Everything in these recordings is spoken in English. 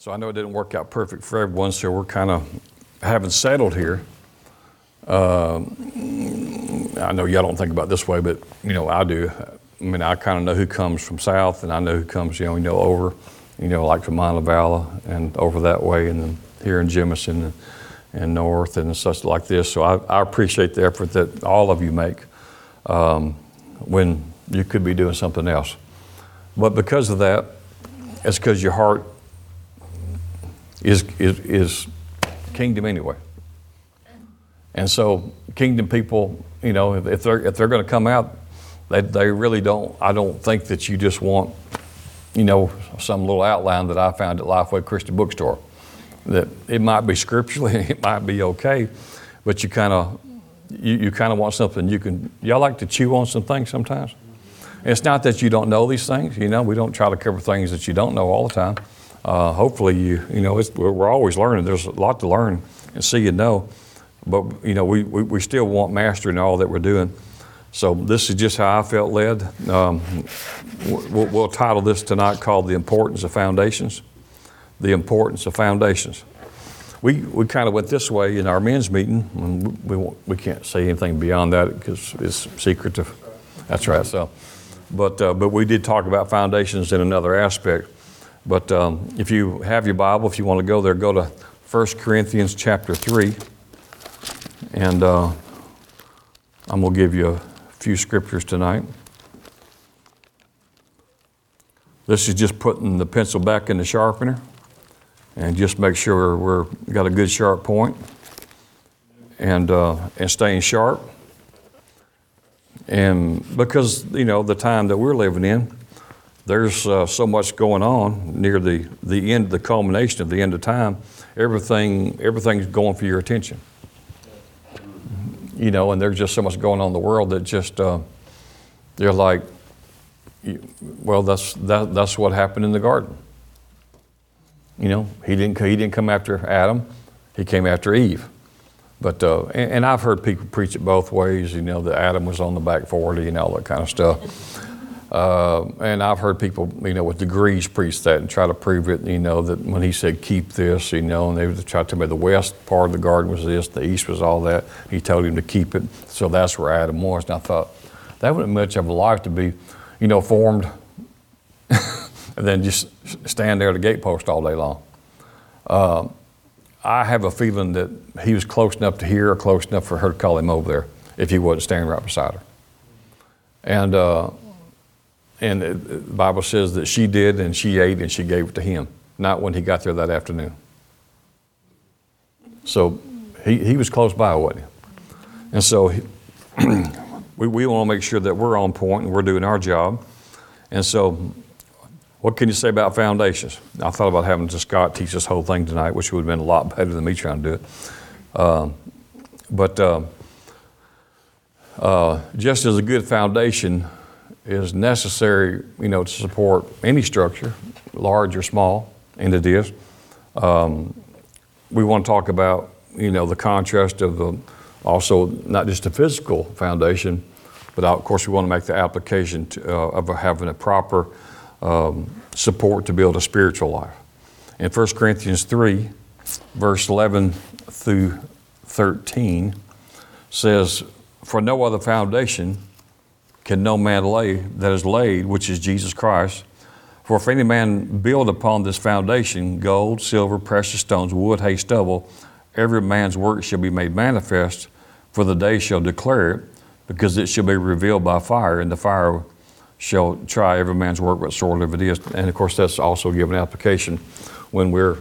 So I know it didn't work out perfect for everyone, so we're kind of having settled here. Uh, I know y'all don't think about this way, but you know I do. I mean, I kind of know who comes from south, and I know who comes, you know, you know over, you know, like from Montevallo and over that way, and then here in Jemison and, and north and such like this. So I, I appreciate the effort that all of you make um, when you could be doing something else. But because of that, it's because your heart is, is, is kingdom anyway. And so, kingdom people, you know, if, they're, if they're going to come out, they, they really don't, I don't think that you just want, you know, some little outline that I found at Lifeway Christian Bookstore. That it might be scripturally, it might be okay, but you kind of, you, you kind of want something you can, y'all like to chew on some things sometimes? It's not that you don't know these things, you know, we don't try to cover things that you don't know all the time. Uh, hopefully you, you know, we're, always learning. There's a lot to learn and see and know. But, you know, we, we, we still want mastery in all that we're doing. So this is just how I felt led. Um, we'll, we'll, title this tonight called The Importance of Foundations. The Importance of Foundations. We, we kind of went this way in our men's meeting. We, we, we can't say anything beyond that because it's secretive. That's right. So, but, uh, but we did talk about foundations in another aspect. But um, if you have your Bible, if you want to go there, go to 1 Corinthians chapter 3. And uh, I'm going to give you a few scriptures tonight. This is just putting the pencil back in the sharpener and just make sure we're got a good sharp point and, uh, and staying sharp. And because, you know, the time that we're living in, there's uh, so much going on near the, the end, the culmination of the end of time. Everything, everything's going for your attention you know, and there's just so much going on in the world that just uh, they're like, well, that's that, that's what happened in the garden. You know, he didn't he didn't come after Adam, he came after Eve. But uh, and, and, I've heard people preach it both ways. You know, that Adam was on the back forty and all that kind of stuff. Uh, and I've heard people, you know, with degrees preach that and try to prove it, you know, that when he said keep this, you know, and they would try to tell me the west part of the garden was this, the east was all that. He told him to keep it. So that's where Adam was. And I thought, that wouldn't much of a life to be, you know, formed and then just stand there at the gatepost all day long. Uh, I have a feeling that he was close enough to hear or close enough for her to call him over there if he wasn't standing right beside her. And, uh, and the Bible says that she did and she ate and she gave it to him, not when he got there that afternoon. So he, he was close by, wasn't he? And so he, we, we want to make sure that we're on point and we're doing our job. And so, what can you say about foundations? I thought about having Scott teach this whole thing tonight, which would have been a lot better than me trying to do it. Um, but uh, uh, just as a good foundation, is necessary, you know, to support any structure, large or small, and it is. Um, we want to talk about, you know, the contrast of the, also not just a physical foundation, but of course we want to make the application to, uh, of having a proper um, support to build a spiritual life. In 1 Corinthians 3, verse 11 through 13 says, For no other foundation can no man lay that is laid, which is Jesus Christ. For if any man build upon this foundation gold, silver, precious stones, wood, hay, stubble, every man's work shall be made manifest, for the day shall declare it, because it shall be revealed by fire, and the fire shall try every man's work what sort of it is. And of course, that's also given application when we're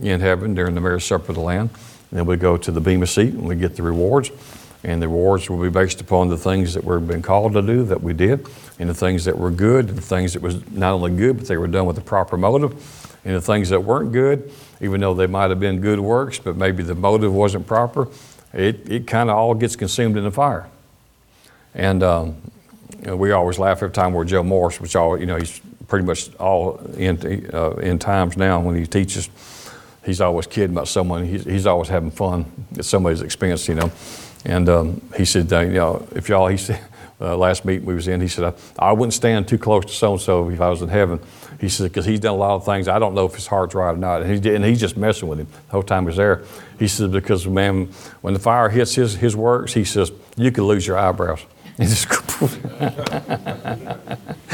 in heaven during the marriage supper of the Lamb. And then we go to the Bema seat and we get the rewards and the rewards will be based upon the things that we've been called to do that we did, and the things that were good, and the things that was not only good, but they were done with the proper motive, and the things that weren't good, even though they might have been good works, but maybe the motive wasn't proper, it, it kind of all gets consumed in the fire. And um, we always laugh every time we're Joe Morris, which all you know he's pretty much all in uh, in times now when he teaches. He's always kidding about someone. He's, he's always having fun at somebody's expense, you know. And um, he said, uh, you know, if y'all, he said, uh, last meeting we was in. He said, I, I wouldn't stand too close to so-and-so if I was in heaven. He said, because he's done a lot of things. I don't know if his heart's right or not. And, he and he's just messing with him the whole time he was there. He said, because, man, when the fire hits his, his works, he says, you could lose your eyebrows. Just,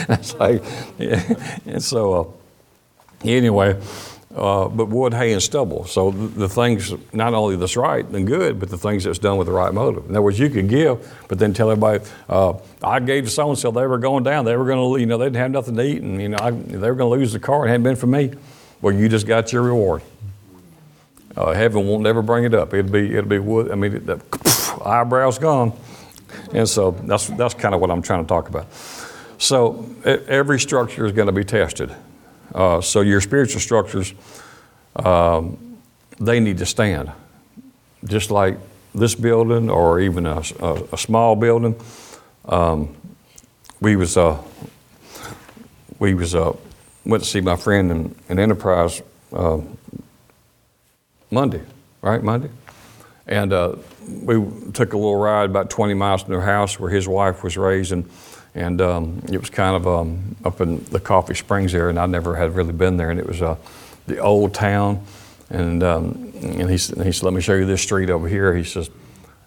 That's like, yeah. and so, uh, anyway, uh, but wood, hay, and stubble. So the, the, things, not only that's right and good, but the things that's done with the right motive. In other words, you could give, but then tell everybody, uh, I gave to so and so, they were going down, they were going to, you know, they didn't have nothing to eat, and you know, I, they were going to lose the car. It hadn't been for me. Well, you just got your reward. Uh, heaven won't never bring it up. It'll be, it'll be wood. I mean, the eyebrows gone. And so that's, that's kind of what I'm trying to talk about. So every structure is going to be tested. Uh, so your spiritual structures, um, they need to stand. Just like this building or even a, a, a small building. Um, we was, uh, we was uh, went to see my friend in, in Enterprise uh, Monday, right, Monday? And uh, we took a little ride about 20 miles from their house where his wife was raised. And and um, it was kind of um, up in the Coffee Springs area, and I never had really been there. And it was uh, the old town, and um, and he, he said, "Let me show you this street over here." He says,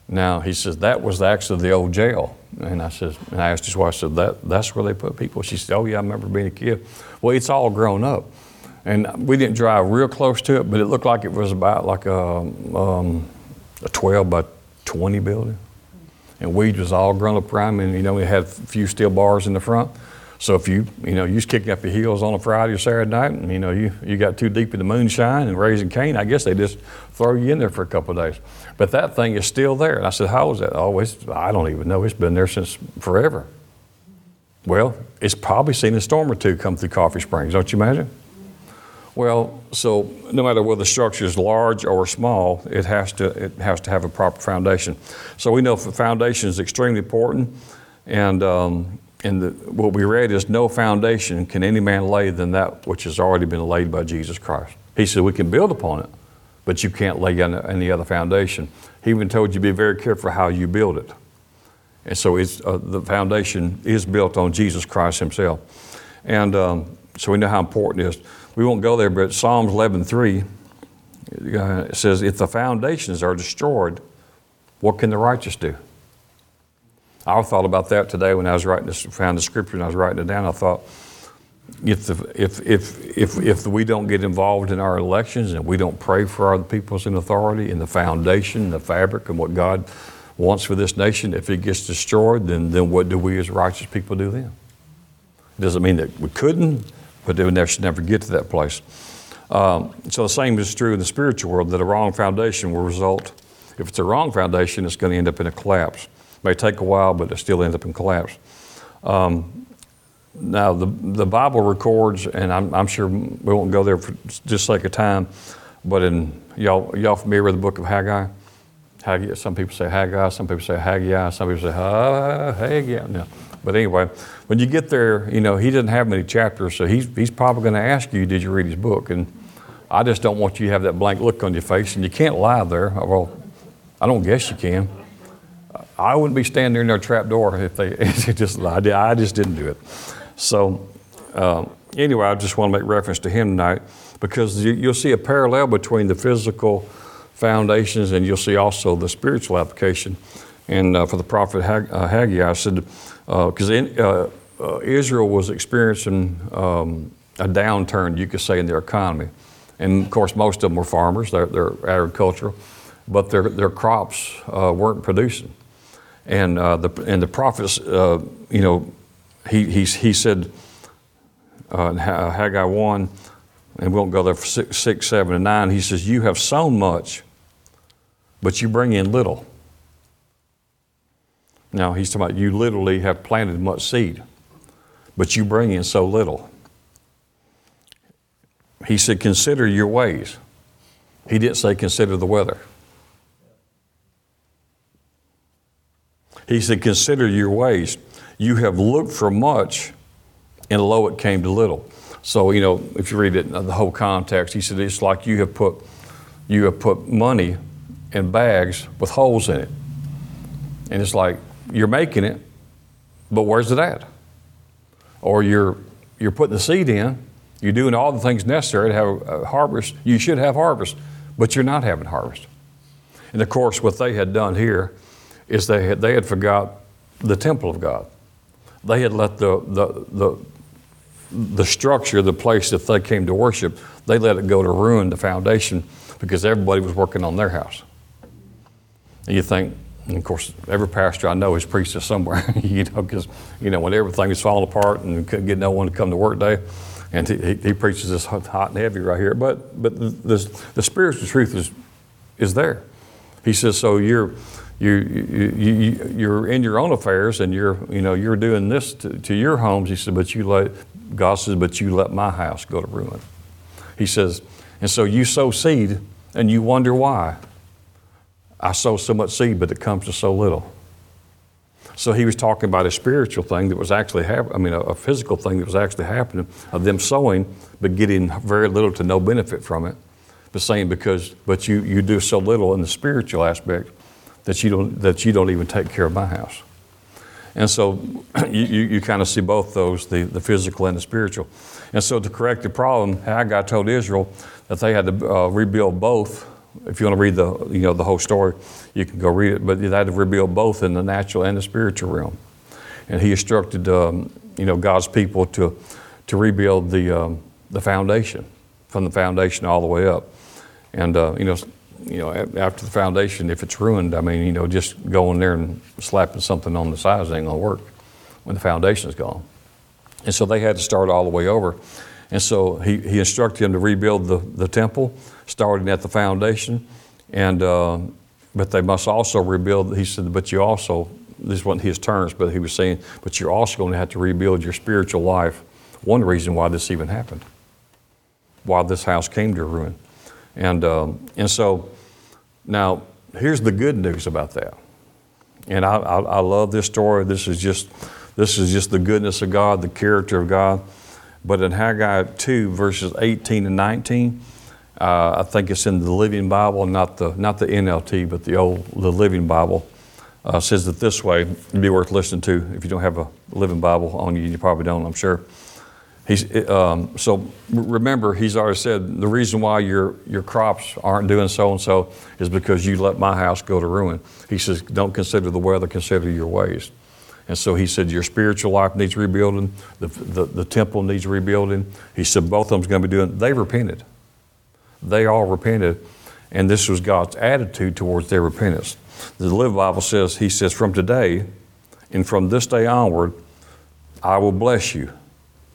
"Now," he says, "that was actually the old jail." And I said, and I asked his wife, I said, "That that's where they put people." She said, "Oh yeah, I remember being a kid." Well, it's all grown up, and we didn't drive real close to it, but it looked like it was about like a, um, a 12 by 20 building and weeds was all grown up around me, and you know we had a few steel bars in the front. So if you you know you was kicking up your heels on a Friday or Saturday night, and you know you, you got too deep in the moonshine and raising Cain, I guess they just throw you in there for a couple of days. But that thing is still there. And I said, how is that? Oh, it's, I don't even know. It's been there since forever. Well, it's probably seen a storm or two come through Coffee Springs, don't you imagine? Well, so no matter whether the structure is large or small, it has to, it has to have a proper foundation. So we know foundation is extremely important. And, um, and the, what we read is no foundation can any man lay than that which has already been laid by Jesus Christ. He said we can build upon it, but you can't lay any other foundation. He even told you be very careful how you build it. And so it's, uh, the foundation is built on Jesus Christ Himself. And um, so we know how important it is. We won't go there, but Psalms 11:3 uh, says, "If the foundations are destroyed, what can the righteous do?" I thought about that today when I was writing this, found the scripture and I was writing it down. I thought, if, the, if, if, if, if we don't get involved in our elections and we don't pray for our people's in authority and the foundation, the fabric, and what God wants for this nation, if it gets destroyed, then, then what do we as righteous people do then? Doesn't mean that we couldn't, but they would never, should never get to that place. Um, so the same is true in the spiritual world that a wrong foundation will result, if it's a wrong foundation, it's going to end up in a collapse. It may take a while, but it still ends up in collapse. Um, now, the, the Bible records, and I'm, I'm, sure we won't go there for just sake of time, but in y'all, y'all familiar with the book of Haggai? Haggai some people say Haggai, some people say Haggai, some people say Haggai. No. But anyway, when you get there, you know, he doesn't have many chapters, so he's, he's probably going to ask you, Did you read his book? And I just don't want you to have that blank look on your face, and you can't lie there. Well, I don't guess you can. I wouldn't be standing there in their trap door if they just lied. I just didn't do it. So, um, anyway, I just want to make reference to him tonight because you, will see a parallel between the physical foundations and you'll see also the spiritual application. And uh, for the prophet Hag- uh, Haggai, I said, because uh, uh, Israel was experiencing um, a downturn, you could say, in their economy. And of course, most of them were farmers, they're, they're agricultural, but their, their crops uh, weren't producing. And, uh, the, and the prophets, uh, you know, he, he, he said uh, in Haggai 1, and we won't go there for six, seven, and 9, he says, You have sown much, but you bring in little. Now, he's talking about you literally have planted much seed, but you bring in so little. He said, Consider your ways. He didn't say, Consider the weather. He said, Consider your ways. You have looked for much, and lo, it came to little. So, you know, if you read it uh, the whole context, he said, It's like you have put, you have put money in bags with holes in it. And it's like, you're making it, but where's it at? Or you're, you're putting the seed in, you're doing all the things necessary to have a harvest. You should have harvest, but you're not having harvest. And of course, what they had done here is they had, they had forgot the temple of God. They had let the, the, the, the structure, the place that they came to worship, they let it go to ruin the foundation because everybody was working on their house. And you think, and of course, every pastor I know is preached this somewhere, you know, because, you know, when everything is falling apart and couldn't get no one to come to work day, and he, he preaches this hot and heavy right here. But, but the, the, the spiritual truth is, is there. He says, so you're, you, you, you, you're in your own affairs and you're, you know, you're doing this to, to your homes. He said, but you let, God says, but you let my house go to ruin. He says, and so you sow seed and you wonder why. I sow so much seed, but it comes to so little. So he was talking about a spiritual thing that was actually happening, I mean, a, a, physical thing that was actually happening of them sowing, but getting very little to no benefit from it. But saying because, but you, you do so little in the spiritual aspect that you don't, that you don't even take care of my house. And so you, you, you kind of see both those, the, the physical and the spiritual. And so to correct the problem, Haggai told Israel that they had to uh, rebuild both. If you want to read the, you know, the whole story, you can go read it. But to rebuild both in the natural and the spiritual realm. And he instructed, um, you know, God's people to, to rebuild the, um, the foundation, from the foundation all the way up. And, uh, you know, you know, after the foundation, if it's ruined, I mean, you know, just going there and slapping something on the sides ain't gonna work when the foundation is gone. And so they had to start all the way over. And so he, he instructed them to rebuild the, the temple, starting at the foundation. And, uh, but they must also rebuild, he said, but you also, this wasn't his terms, but he was saying, but you're also going to have to rebuild your spiritual life. One reason why this even happened, why this house came to ruin. And, um, and so now here's the good news about that. And I, I, I love this story. This is just this is just the goodness of God, the character of God. But in Haggai 2, verses 18 and 19, uh, I think it's in the Living Bible, not the, not the NLT, but the old the Living Bible, uh, says it this way. It'd be worth listening to. If you don't have a Living Bible on you, you probably don't, I'm sure. He's, um, so remember, he's already said the reason why your, your crops aren't doing so and so is because you let my house go to ruin. He says, don't consider the weather, consider your ways. And so he said, Your spiritual life needs rebuilding, the, the, the temple needs rebuilding. He said, Both of them's going to be doing They repented. They all repented. And this was God's attitude towards their repentance. The Live Bible says, He says, From today and from this day onward, I will bless you.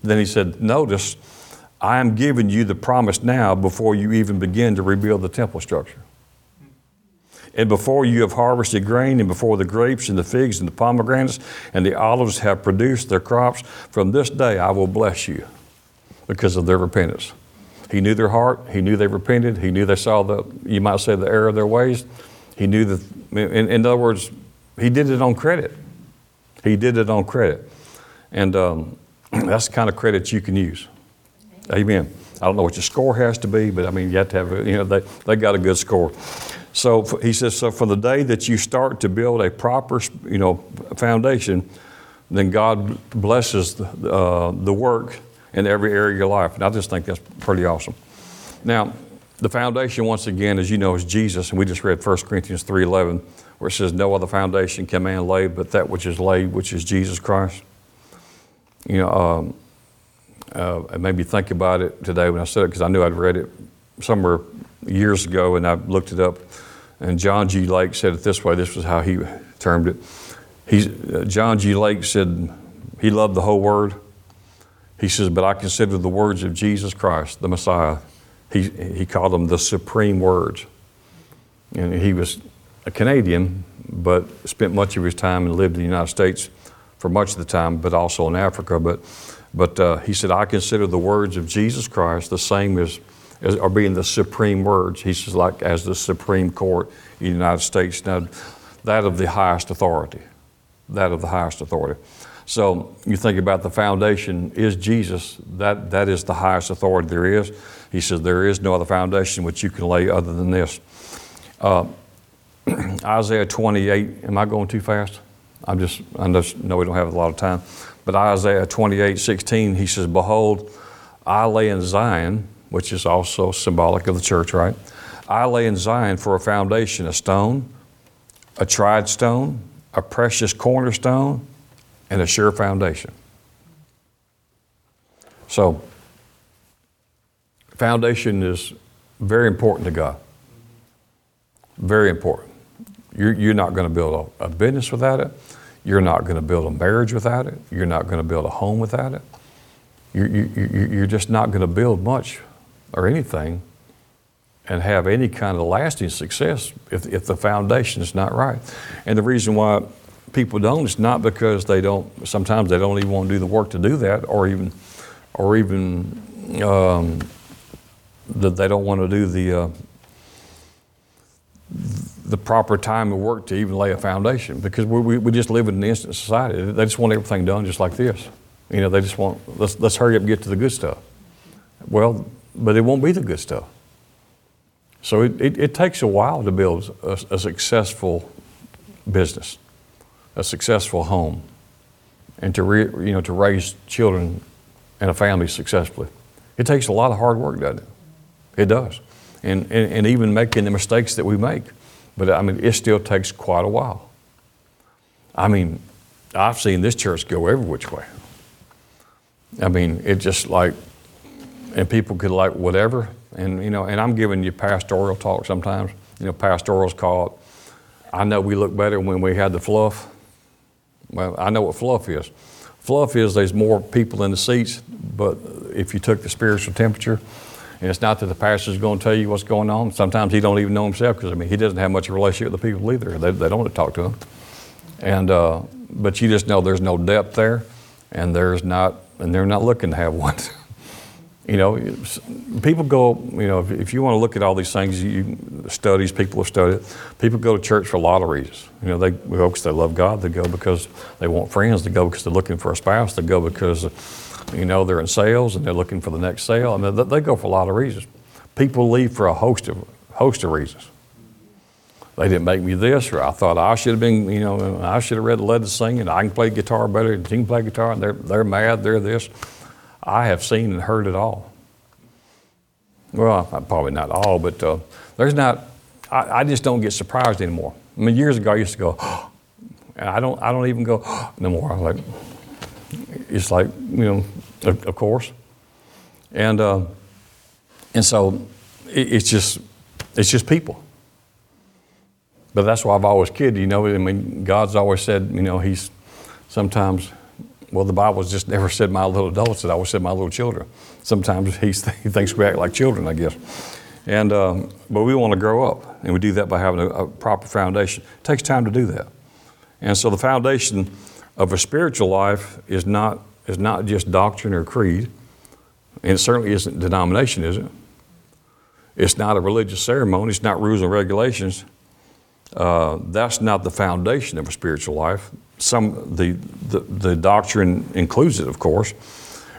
Then he said, Notice, I am giving you the promise now before you even begin to rebuild the temple structure. And before you have harvested grain, and before the grapes and the figs and the pomegranates and the olives have produced their crops, from this day I will bless you because of their repentance. He knew their heart. He knew they repented. He knew they saw the, you might say, the error of their ways. He knew that, in, in other words, he did it on credit. He did it on credit. And um, that's the kind of credit you can use. Amen. I don't know what your score has to be, but I mean, you have to have, you know, they, they got a good score. So he says, so from the day that you start to build a proper, you know, foundation, then God blesses the, uh, the work in every area of your life. And I just think that's pretty awesome. Now, the foundation, once again, as you know, is Jesus. And we just read 1 Corinthians 3.11, where it says, no other foundation can man lay but that which is laid, which is Jesus Christ. You know, um, uh, it made me think about it today when I said it, because I knew I'd read it somewhere years ago, and I looked it up. And John G. Lake said it this way. This was how he termed it. He's, uh, John G. Lake said he loved the whole word. He says, but I consider the words of Jesus Christ, the Messiah. He, he called them the supreme words. And he was a Canadian, but spent much of his time and lived in the United States for much of the time, but also in Africa. But, but uh, he said, I consider the words of Jesus Christ the same as as, are being the supreme words. He says, like as the Supreme Court in the United States. Now, that of the highest authority. That of the highest authority. So you think about the foundation is Jesus. That, that is the highest authority there is. He says there is no other foundation which you can lay other than this. Uh, Isaiah 28, am I going too fast? I'm just, I just know we don't have a lot of time. But Isaiah 28 16, he says, Behold, I lay in Zion, which is also symbolic of the church, right? I lay in Zion for a foundation, a stone, a tried stone, a precious cornerstone, and a sure foundation. So, foundation is very important to God. Very important. You're, you're not going to build a, a business without it. You're not going to build a marriage without it. You're not going to build a home without it. You, you, you, you're just not going to build much or anything and have any kind of lasting success if, if the foundation is not right. And the reason why people don't it's not because they don't, sometimes they don't even want to do the work to do that or even, or even um, that they don't want to do the, uh, the proper time and work to even lay a foundation because we, we, we just live in an instant society. They just want everything done just like this. You know, they just want, let's, let's hurry up and get to the good stuff. Well, but it won't be the good stuff. So it, it, it takes a while to build a, a, successful business, a successful home, and to, re, you know, to raise children and a family successfully. It takes a lot of hard work, doesn't it? It does. And, and, and even making the mistakes that we make. But I mean, it still takes quite a while. I mean, I've seen this church go every which way. I mean, it just like, and people could like whatever. And, you know, and I'm giving you pastoral talk sometimes. You know, pastoral's called, I know we look better when we had the fluff. Well, I know what fluff is. Fluff is there's more people in the seats, but if you took the spiritual temperature, and it's not that the pastor's going to tell you what's going on. Sometimes he don't even know himself because I mean he doesn't have much of a relationship with the people either. They, they don't want to talk to him. And uh, but you just know there's no depth there, and there's not, and they're not looking to have one. You know, people go. You know, if, if, you want to look at all these things, you studies people have studied. People go to church for a lot of reasons. You know, they go because they love God. They go because they want friends. They go because they're looking for a spouse. They go because you know, they're in sales and they're looking for the next sale. I mean, they go for a lot of reasons. People leave for a host of, host of reasons. They didn't make me this, or I thought I should have been, you know, I should have read the letter singing. I can play guitar better than he can play guitar. And they're, they're mad, they're this. I have seen and heard it all. Well, probably not all, but uh, there's not, I, I, just don't get surprised anymore. I mean, years ago I used to go, and I don't, I don't even go no more. I'm like, it's like, you know, of, of course. And, uh, and so it, it's just, it's just people. But that's why I've always kidded, you know, I mean, God's always said, you know, he's sometimes, well, the Bible's just never said my little adults, it always said my little children. Sometimes he thinks we act like children, I guess. And, um, but we want to grow up, and we do that by having a, a proper foundation. It takes time to do that. And so the foundation of a spiritual life is not, is not just doctrine or creed, and it certainly isn't denomination, is it? It's not a religious ceremony, it's not rules and regulations. Uh, that's not the foundation of a spiritual life. Some, the, the, the doctrine includes it, of course.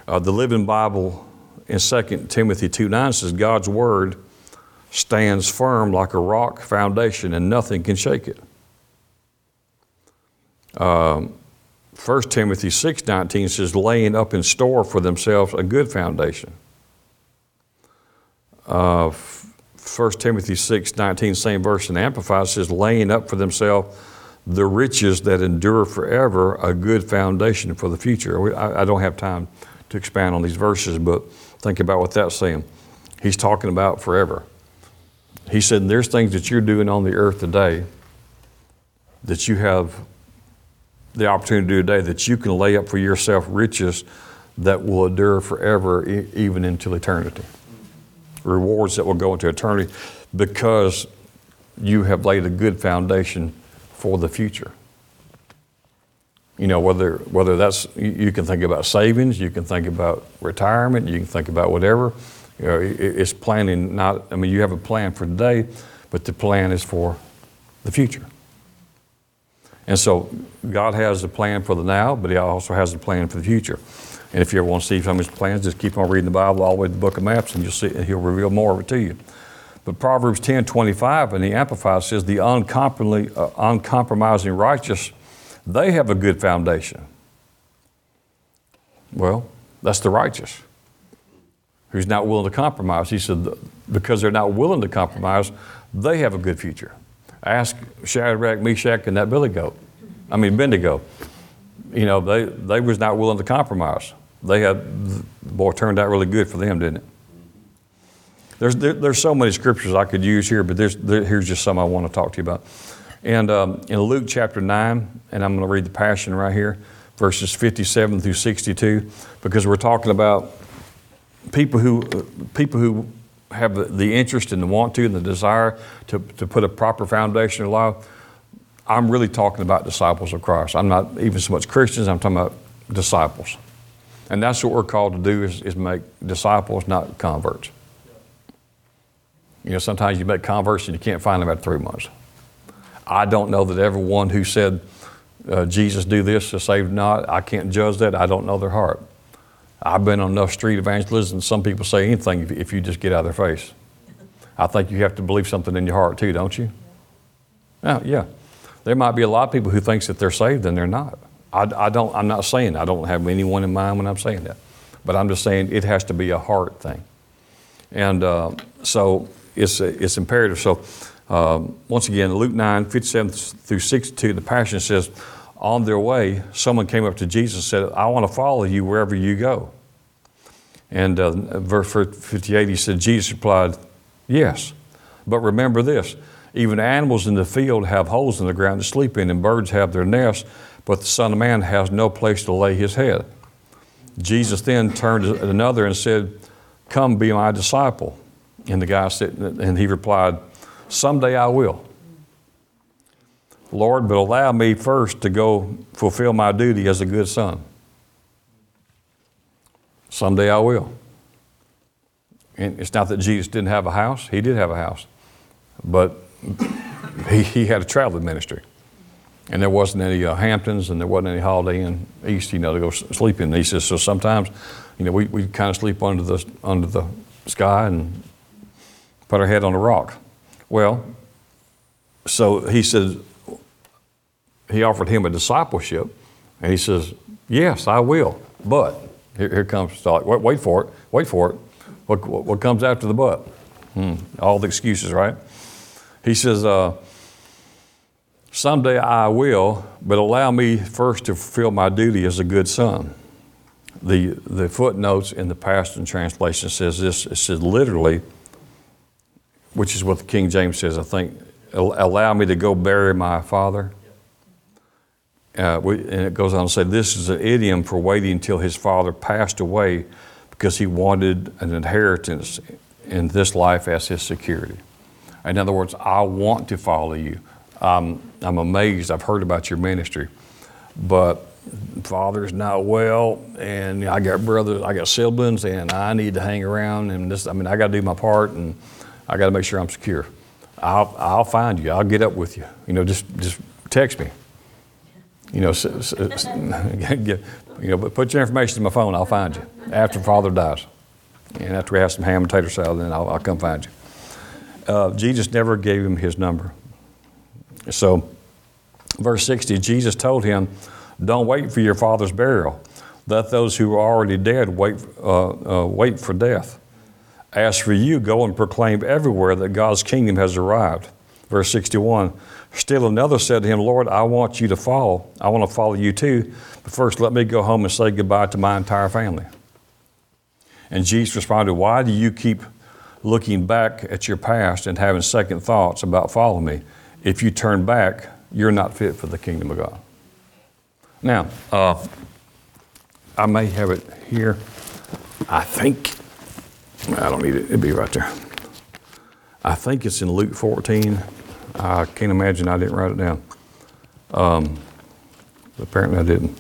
Uh, the Living Bible in 2 Timothy 2 9 says, God's Word stands firm like a rock foundation and nothing can shake it. Um, 1 Timothy 6:19 says, laying up in store for themselves a good foundation. Uh, 1 Timothy 6:19, same verse in Amplified says, laying up for themselves the riches that endure forever, a good foundation for the future. I, I don't have time to expand on these verses, but think about what that's saying. He's talking about forever. He said, There's things that you're doing on the earth today that you have the opportunity to do today that you can lay up for yourself riches that will endure forever, e- even into eternity. Rewards that will go into eternity because you have laid a good foundation for the future. You know, whether, whether that's, you can think about savings, you can think about retirement, you can think about whatever. You know, it's planning not, I mean, you have a plan for today, but the plan is for the future. And so God has a plan for the now, but He also has a plan for the future. And if you ever want to see some of His plans, just keep on reading the Bible all the way to the book of maps, and you'll see and He'll reveal more of it to you. But Proverbs 10 25 in the Amplified says, The uncompromising, uh, uncompromising righteous They have a good foundation. Well, that's the righteous who's not willing to compromise. He said, because they're not willing to compromise, they have a good future. Ask Shadrach, Meshach, and that billy goat. I mean, Abednego. You know, they, they was not willing to compromise. They had, boy, turned out really good for them, didn't it? There's, there, there's so many scriptures I could use here, but there's, there, here's just some I want to talk to you about. And um, in Luke chapter 9, and I'm going to read the Passion right here, verses 57 through 62, because we're talking about people who, people who have the, interest and the want to and the desire to, to put a proper foundation in life. I'm really talking about disciples of Christ. I'm not even so much Christians, I'm talking about disciples. And that's what we're called to do is, is make disciples, not converts. You know, sometimes you make converts and you can't find them after three months. I don't know that everyone who said, uh, Jesus do this is saved not. I can't judge that. I don't know their heart. I've been on enough street evangelism, some people say anything if, if you just get out of their face. I think you have to believe something in your heart too, don't you? Yeah, yeah. There might be a lot of people who thinks that they're saved and they're not. I, I don't, I'm not saying I don't have anyone in mind when I'm saying that. But I'm just saying it has to be a heart thing. And uh, so it's, it's imperative. So, um, once again, Luke 9, 57 through 62, the Passion says, On their way, someone came up to Jesus and said, I want to follow you wherever you go. And uh, verse 58, he said, Jesus replied, Yes. But remember this even animals in the field have holes in the ground to sleep in, and birds have their nests, but the Son of Man has no place to lay his head. Jesus then turned to another and said, Come be my disciple. And the guy said, and he replied, Someday I will. Lord, but allow me first to go fulfill my duty as a good son. Someday I will. And it's not that Jesus didn't have a house, he did have a house. But he, he had a traveling ministry. And there wasn't any uh, Hamptons and there wasn't any Holiday Inn East, you know, to go sleep in. He says, so sometimes, you know, we, we kind of sleep under the, under the sky and put our head on a rock. Well, so he says, he offered him a discipleship, and he says, Yes, I will. But here, here comes, wait, wait, for it, wait for it. What, what, what comes after the but? Hmm, all the excuses, right? He says, uh, Someday I will, but allow me first to fulfill my duty as a good son. The, the footnotes in the Passion Translation says this it says literally, which is what the King James says, I think, allow me to go bury my father. Uh, we, and it goes on to say this is an idiom for waiting until his father passed away because he wanted an inheritance in this life as his security. In other words, I want to follow you. I'm amazed. I've heard about your ministry, but father's not well, and I got brothers, I got siblings, and I need to hang around. And this, I mean, I got to do my part, and I got to make sure I'm secure. I'll, I'll find you. I'll get up with you. You know, just just text me. You know, get, you know, put your information in my phone. I'll find you after father dies, and after we have some ham and tater salad, then I'll, I'll come find you. Uh, Jesus never gave him his number. So, verse 60, Jesus told him, Don't wait for your father's burial. Let those who are already dead wait, uh, uh, wait for death. As for you, go and proclaim everywhere that God's kingdom has arrived. Verse 61 Still another said to him, Lord, I want you to follow. I want to follow you too, but first let me go home and say goodbye to my entire family. And Jesus responded, Why do you keep looking back at your past and having second thoughts about following me? If you turn back, you're not fit for the kingdom of God. Now, uh, I may have it here. I think I don't need it. It'd be right there. I think it's in Luke 14. I can't imagine I didn't write it down. Um, apparently I didn't.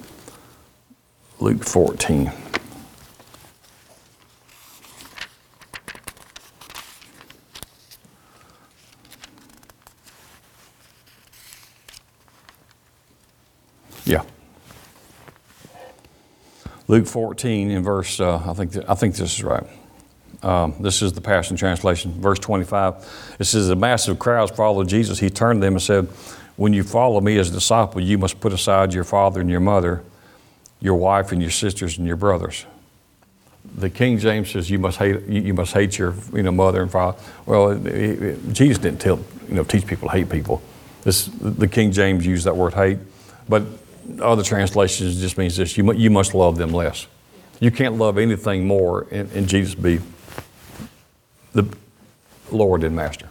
Luke 14. Yeah. Luke 14 in verse, uh, I, think th- I think this is right. Um, this is the Passion Translation, verse 25. It says, The massive crowds followed Jesus. He turned to them and said, When you follow me as a disciple, you must put aside your father and your mother, your wife and your sisters and your brothers. The King James says you must hate you must hate your you know mother and father. Well, it, it, Jesus didn't tell you know teach people to hate people. This the King James used that word hate, but other translations just means this: you you must love them less. You can't love anything more, and, and Jesus be the Lord and Master.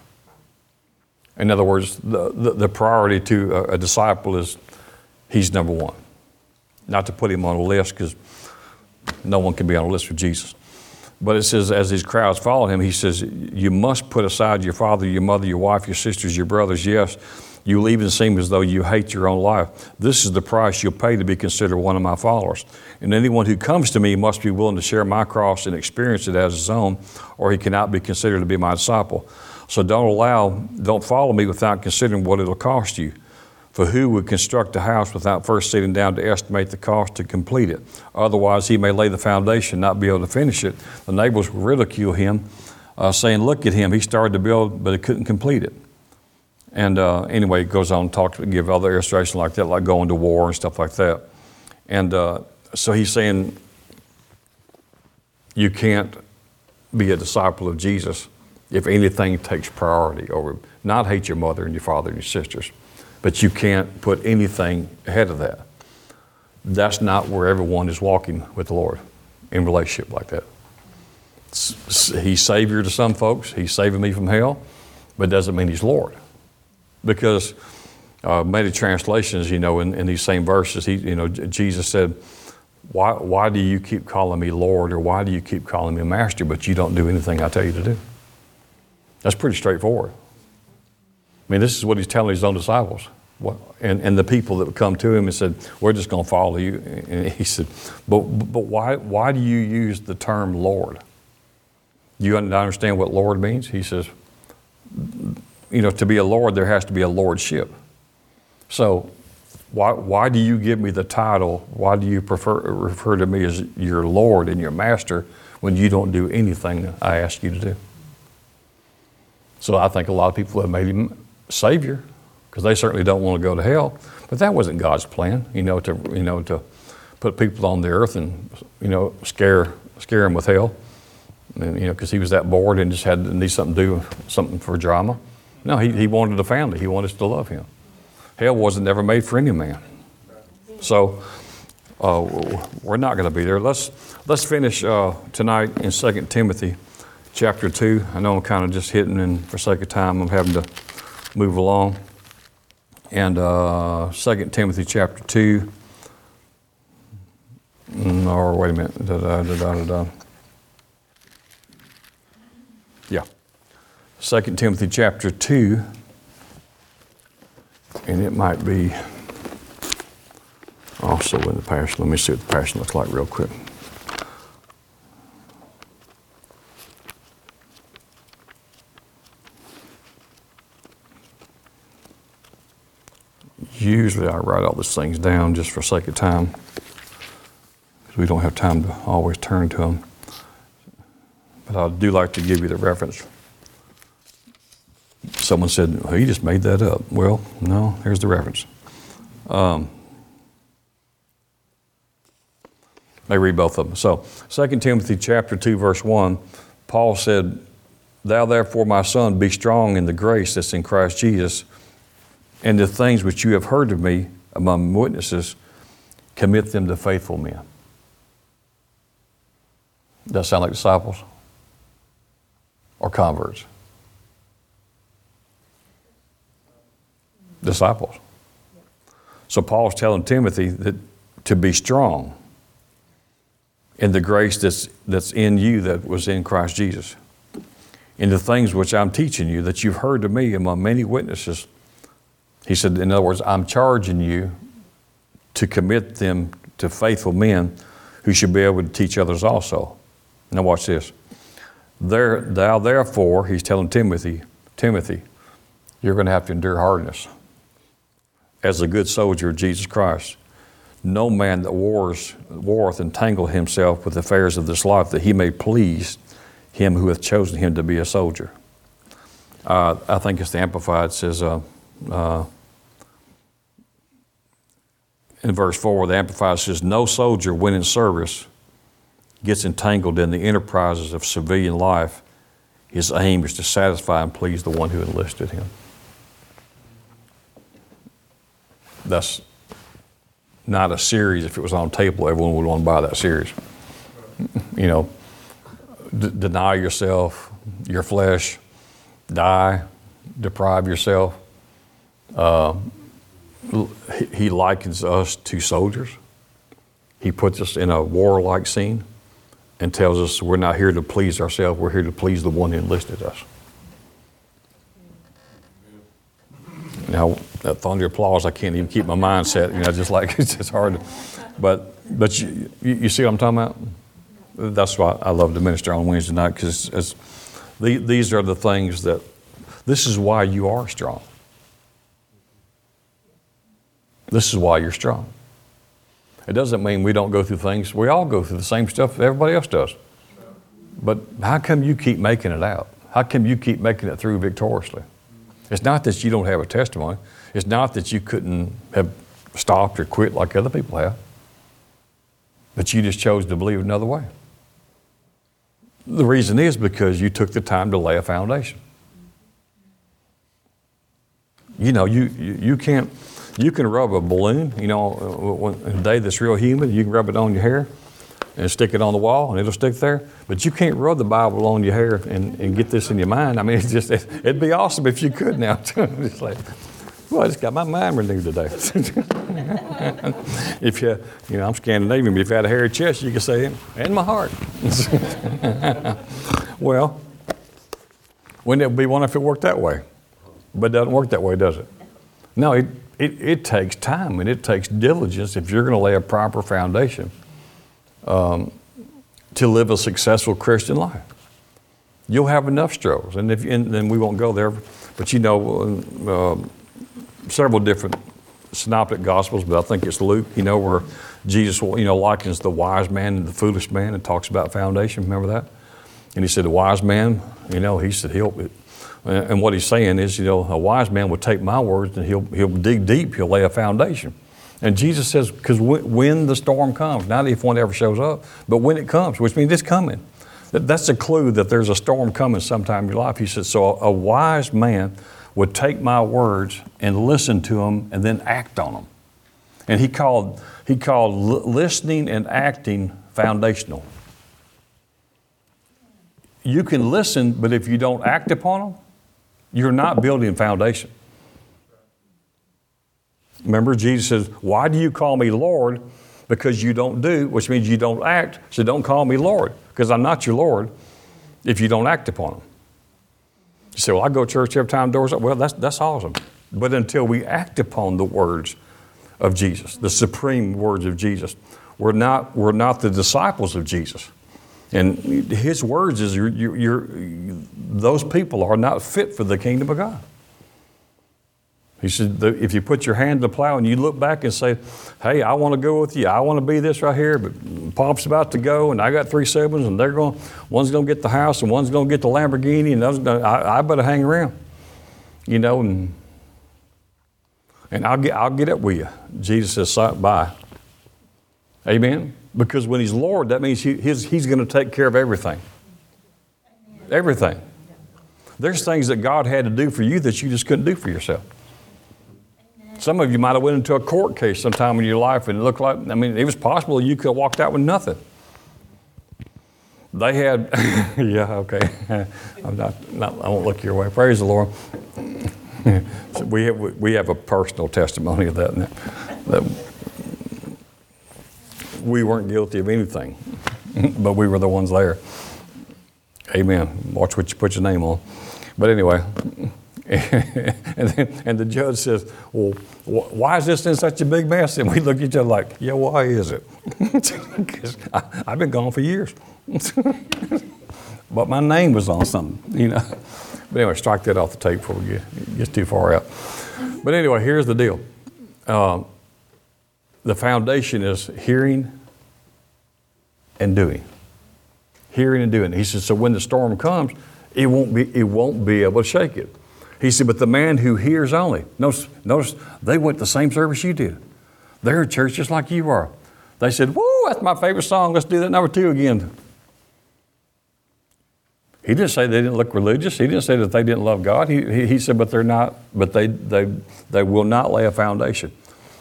In other words, the, the, the priority to a, a disciple is he's number one. Not to put him on a list because no one can be on a list for Jesus. But it says, as these crowds follow him, he says, You must put aside your father, your mother, your wife, your sisters, your brothers. Yes, you will even seem as though you hate your own life. This is the price you'll pay to be considered one of my followers. And anyone who comes to me must be willing to share my cross and experience it as his own, or he cannot be considered to be my disciple. So don't allow, don't follow me without considering what it'll cost you. For who would construct a house without first sitting down to estimate the cost to complete it? Otherwise, he may lay the foundation, not be able to finish it. The neighbors will ridicule him, uh, saying, Look at him, he started to build, but he couldn't complete it. And uh, anyway, it goes on to talk give other illustrations like that, like going to war and stuff like that. And uh, so he's saying, You can't be a disciple of Jesus if anything takes priority over, not hate your mother and your father and your sisters but you can't put anything ahead of that. That's not where everyone is walking with the Lord in relationship like that. He's Savior to some folks, He's saving me from hell, but doesn't mean He's Lord. Because uh, many translations, you know, in, in these same verses, he, you know, Jesus said, why, why do you keep calling me Lord or why do you keep calling me Master, but you don't do anything I tell you to do? That's pretty straightforward. I mean, this is what he's telling his own disciples. What, and, and the people that would come to him and said, We're just going to follow you. And he said, But, but why, why do you use the term Lord? You understand what Lord means? He says, You know, to be a Lord, there has to be a Lordship. So, why, why do you give me the title? Why do you prefer, refer to me as your Lord and your Master when you don't do anything I ask you to do? So I think a lot of people have made him Savior because they certainly don't want to go to hell. But that wasn't God's plan, you know, to you know to put people on the earth and you know scare scare them with hell, and you know because he was that bored and just had to need something to do something for drama. No, he, he wanted a family. He wanted us to love him. Hell wasn't ever made for any man. So uh, we're not going to be there. Let's let's finish uh, tonight in 2 Timothy chapter 2. I know I'm kind of just hitting, and for sake of time, I'm having to move along. And uh, 2 Timothy chapter 2, mm, or wait a minute, da, da, da. Yeah. 2 Timothy chapter 2, and it might be also in the Passion. Let me see what the Passion looks like real quick. Usually I write all these things down just for sake of time because we don't have time to always turn to them. But I do like to give you the reference. Someone said, well, he just made that up. Well, no, here's the reference. Um, may read both of them. So, 2 Timothy chapter 2, verse 1, Paul said, Thou therefore, my son, be strong in the grace that's in Christ Jesus and the things which you have heard of me among witnesses, commit them to faithful men. Does that sound like disciples? Or converts? Disciples. So Paul's telling Timothy that to be strong in the grace that's, that's in you that was in Christ Jesus. In the things which I'm teaching you that you've heard of me among many witnesses, he said, in other words, I'm charging you to commit them to faithful men who should be able to teach others also. Now, watch this. There, thou therefore, he's telling Timothy, Timothy, you're going to have to endure hardness as a good soldier of Jesus Christ. No man that wars, warreth entangle himself with the affairs of this life, that he may please him who hath chosen him to be a soldier. Uh, I think it's the Amplified it says, uh, uh, in verse 4, the Amplified says, No soldier, when in service, gets entangled in the enterprises of civilian life. His aim is to satisfy and please the one who enlisted him. That's not a series. If it was on table, everyone would want to buy that series. You know, d- deny yourself, your flesh, die, deprive yourself. Uh, he likens us to soldiers. He puts us in a warlike scene and tells us we're not here to please ourselves, we're here to please the one who enlisted us. Now, that thunder applause, I can't even keep my mind set. You know, just like it's just hard. But but you, you see what I'm talking about? That's why I love to minister on Wednesday night because these are the things that, this is why you are strong. This is why you're strong. It doesn't mean we don't go through things. We all go through the same stuff everybody else does. But how come you keep making it out? How come you keep making it through victoriously? It's not that you don't have a testimony. It's not that you couldn't have stopped or quit like other people have. But you just chose to believe another way. The reason is because you took the time to lay a foundation. You know, you, you, you can't you can rub a balloon, you know, uh, uh, a day that's real humid, you can rub it on your hair and stick it on the wall and it'll stick there. But you can't rub the Bible on your hair and, and get this in your mind. I mean, it's just, it, would be awesome if you could now. well, I just got my mind renewed today. if you, you know, I'm Scandinavian, but if you had a hairy chest, you could say, and my heart. well, wouldn't it be one if it worked that way? But it doesn't work that way, does it? No, it, it, it takes time and it takes diligence if you're going to lay a proper foundation um, to live a successful Christian life. You'll have enough struggles, and, if, and then we won't go there. But you know, uh, several different synoptic gospels, but I think it's Luke. You know, where Jesus, you know, likens the wise man and the foolish man, and talks about foundation. Remember that? And he said, the wise man, you know, he said he'll and what he's saying is, you know, a wise man will take my words and he'll, he'll dig deep, he'll lay a foundation. And Jesus says, because when the storm comes, not if one ever shows up, but when it comes, which means it's coming. That's a clue that there's a storm coming sometime in your life. He says, so a wise man would take my words and listen to them and then act on them. And he called, he called listening and acting foundational. You can listen, but if you don't act upon them, you're not building foundation. Remember, Jesus says, Why do you call me Lord? Because you don't do, which means you don't act. So don't call me Lord, because I'm not your Lord if you don't act upon them. You say, Well, I go to church every time doors. Well, that's, that's awesome. But until we act upon the words of Jesus, the supreme words of Jesus, we're not, we're not the disciples of Jesus. And his words is you're, you're, you're, those people are not fit for the kingdom of God. He said, if you put your hand to the plow and you look back and say, hey, I want to go with you. I want to be this right here, but Pop's about to go and I got three siblings and they're going, one's going to get the house and one's going to get the Lamborghini and I, I better hang around. You know, and, and I'll get, I'll get up with you. Jesus says, bye. Amen. Because when He's Lord, that means he, his, He's going to take care of everything. Everything. There's things that God had to do for you that you just couldn't do for yourself. Some of you might have went into a court case sometime in your life and it looked like, I mean, it was possible you could have walked out with nothing. They had, yeah, okay. I'm not, not, I won't look your way. Praise the Lord. so we, have, we have a personal testimony of that. that we weren't guilty of anything, but we were the ones there. Amen. Watch what you put your name on. But anyway, and, then, and the judge says, Well, wh- why is this in such a big mess? And we look at each other like, Yeah, why is it? Because I've been gone for years. but my name was on something, you know. But anyway, strike that off the tape before we get, get too far out. But anyway, here's the deal. Um, the foundation is hearing and doing. Hearing and doing. He says, so when the storm comes, it won't be, it won't be able to shake it. He said, but the man who hears only, notice, notice they went the same service you did. They're in church just like you are. They said, Woo, that's my favorite song. Let's do that number two again. He didn't say they didn't look religious. He didn't say that they didn't love God. He, he, he said, but they're not, but they, they, they will not lay a foundation.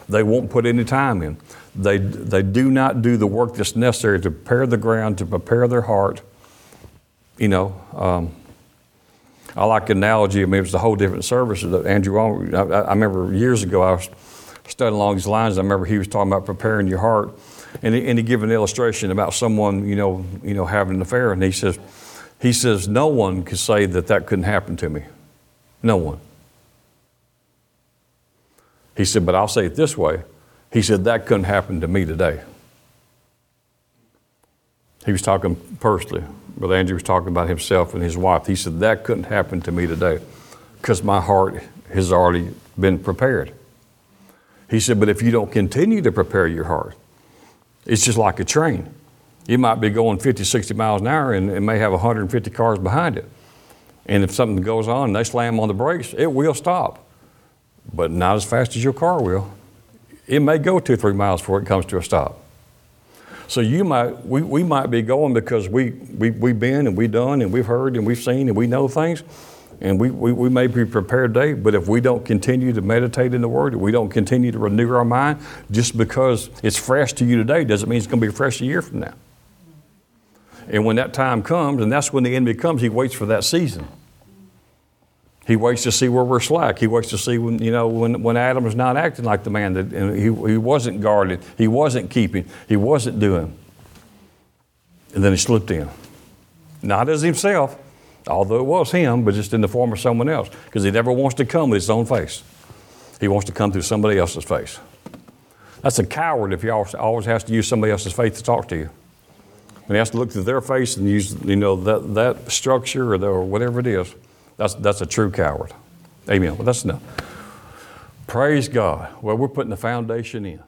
They won't put any time in. They, they do not do the work that's necessary to prepare the ground, to prepare their heart. You know, um, I like the analogy. I mean, it was a whole different service that Andrew. I, I remember years ago I was studying along these lines. I remember he was talking about preparing your heart, and he, and he gave an illustration about someone, you know, you know, having an affair, and he says, he says, no one could say that that couldn't happen to me. No one. He said, but I'll say it this way. He said, that couldn't happen to me today. He was talking personally. Brother Andrew was talking about himself and his wife. He said, that couldn't happen to me today because my heart has already been prepared. He said, but if you don't continue to prepare your heart, it's just like a train. You might be going 50, 60 miles an hour and it may have 150 cars behind it. And if something goes on and they slam on the brakes, it will stop, but not as fast as your car will. It may go two three miles before it comes to a stop. So you might, we, we might be going because we, we, we've been and we've done and we've heard and we've seen and we know things. And we, we, we may be prepared today, but if we don't continue to meditate in the Word, if we don't continue to renew our mind, just because it's fresh to you today doesn't mean it's going to be fresh a year from now. And when that time comes, and that's when the enemy comes, he waits for that season. He waits to see where we're slack. He waits to see when, you know, when, when Adam's not acting like the man that and he, he wasn't guarded, he wasn't keeping, he wasn't doing. And then he slipped in. Not as himself, although it was him, but just in the form of someone else. Because he never wants to come with his own face. He wants to come through somebody else's face. That's a coward if he always, always has to use somebody else's faith to talk to you. And he has to look through their face and use, you know, that, that structure or, the, or whatever it is, that's, that's a true coward. Amen. Well, that's enough. Praise God. Well, we're putting the foundation in.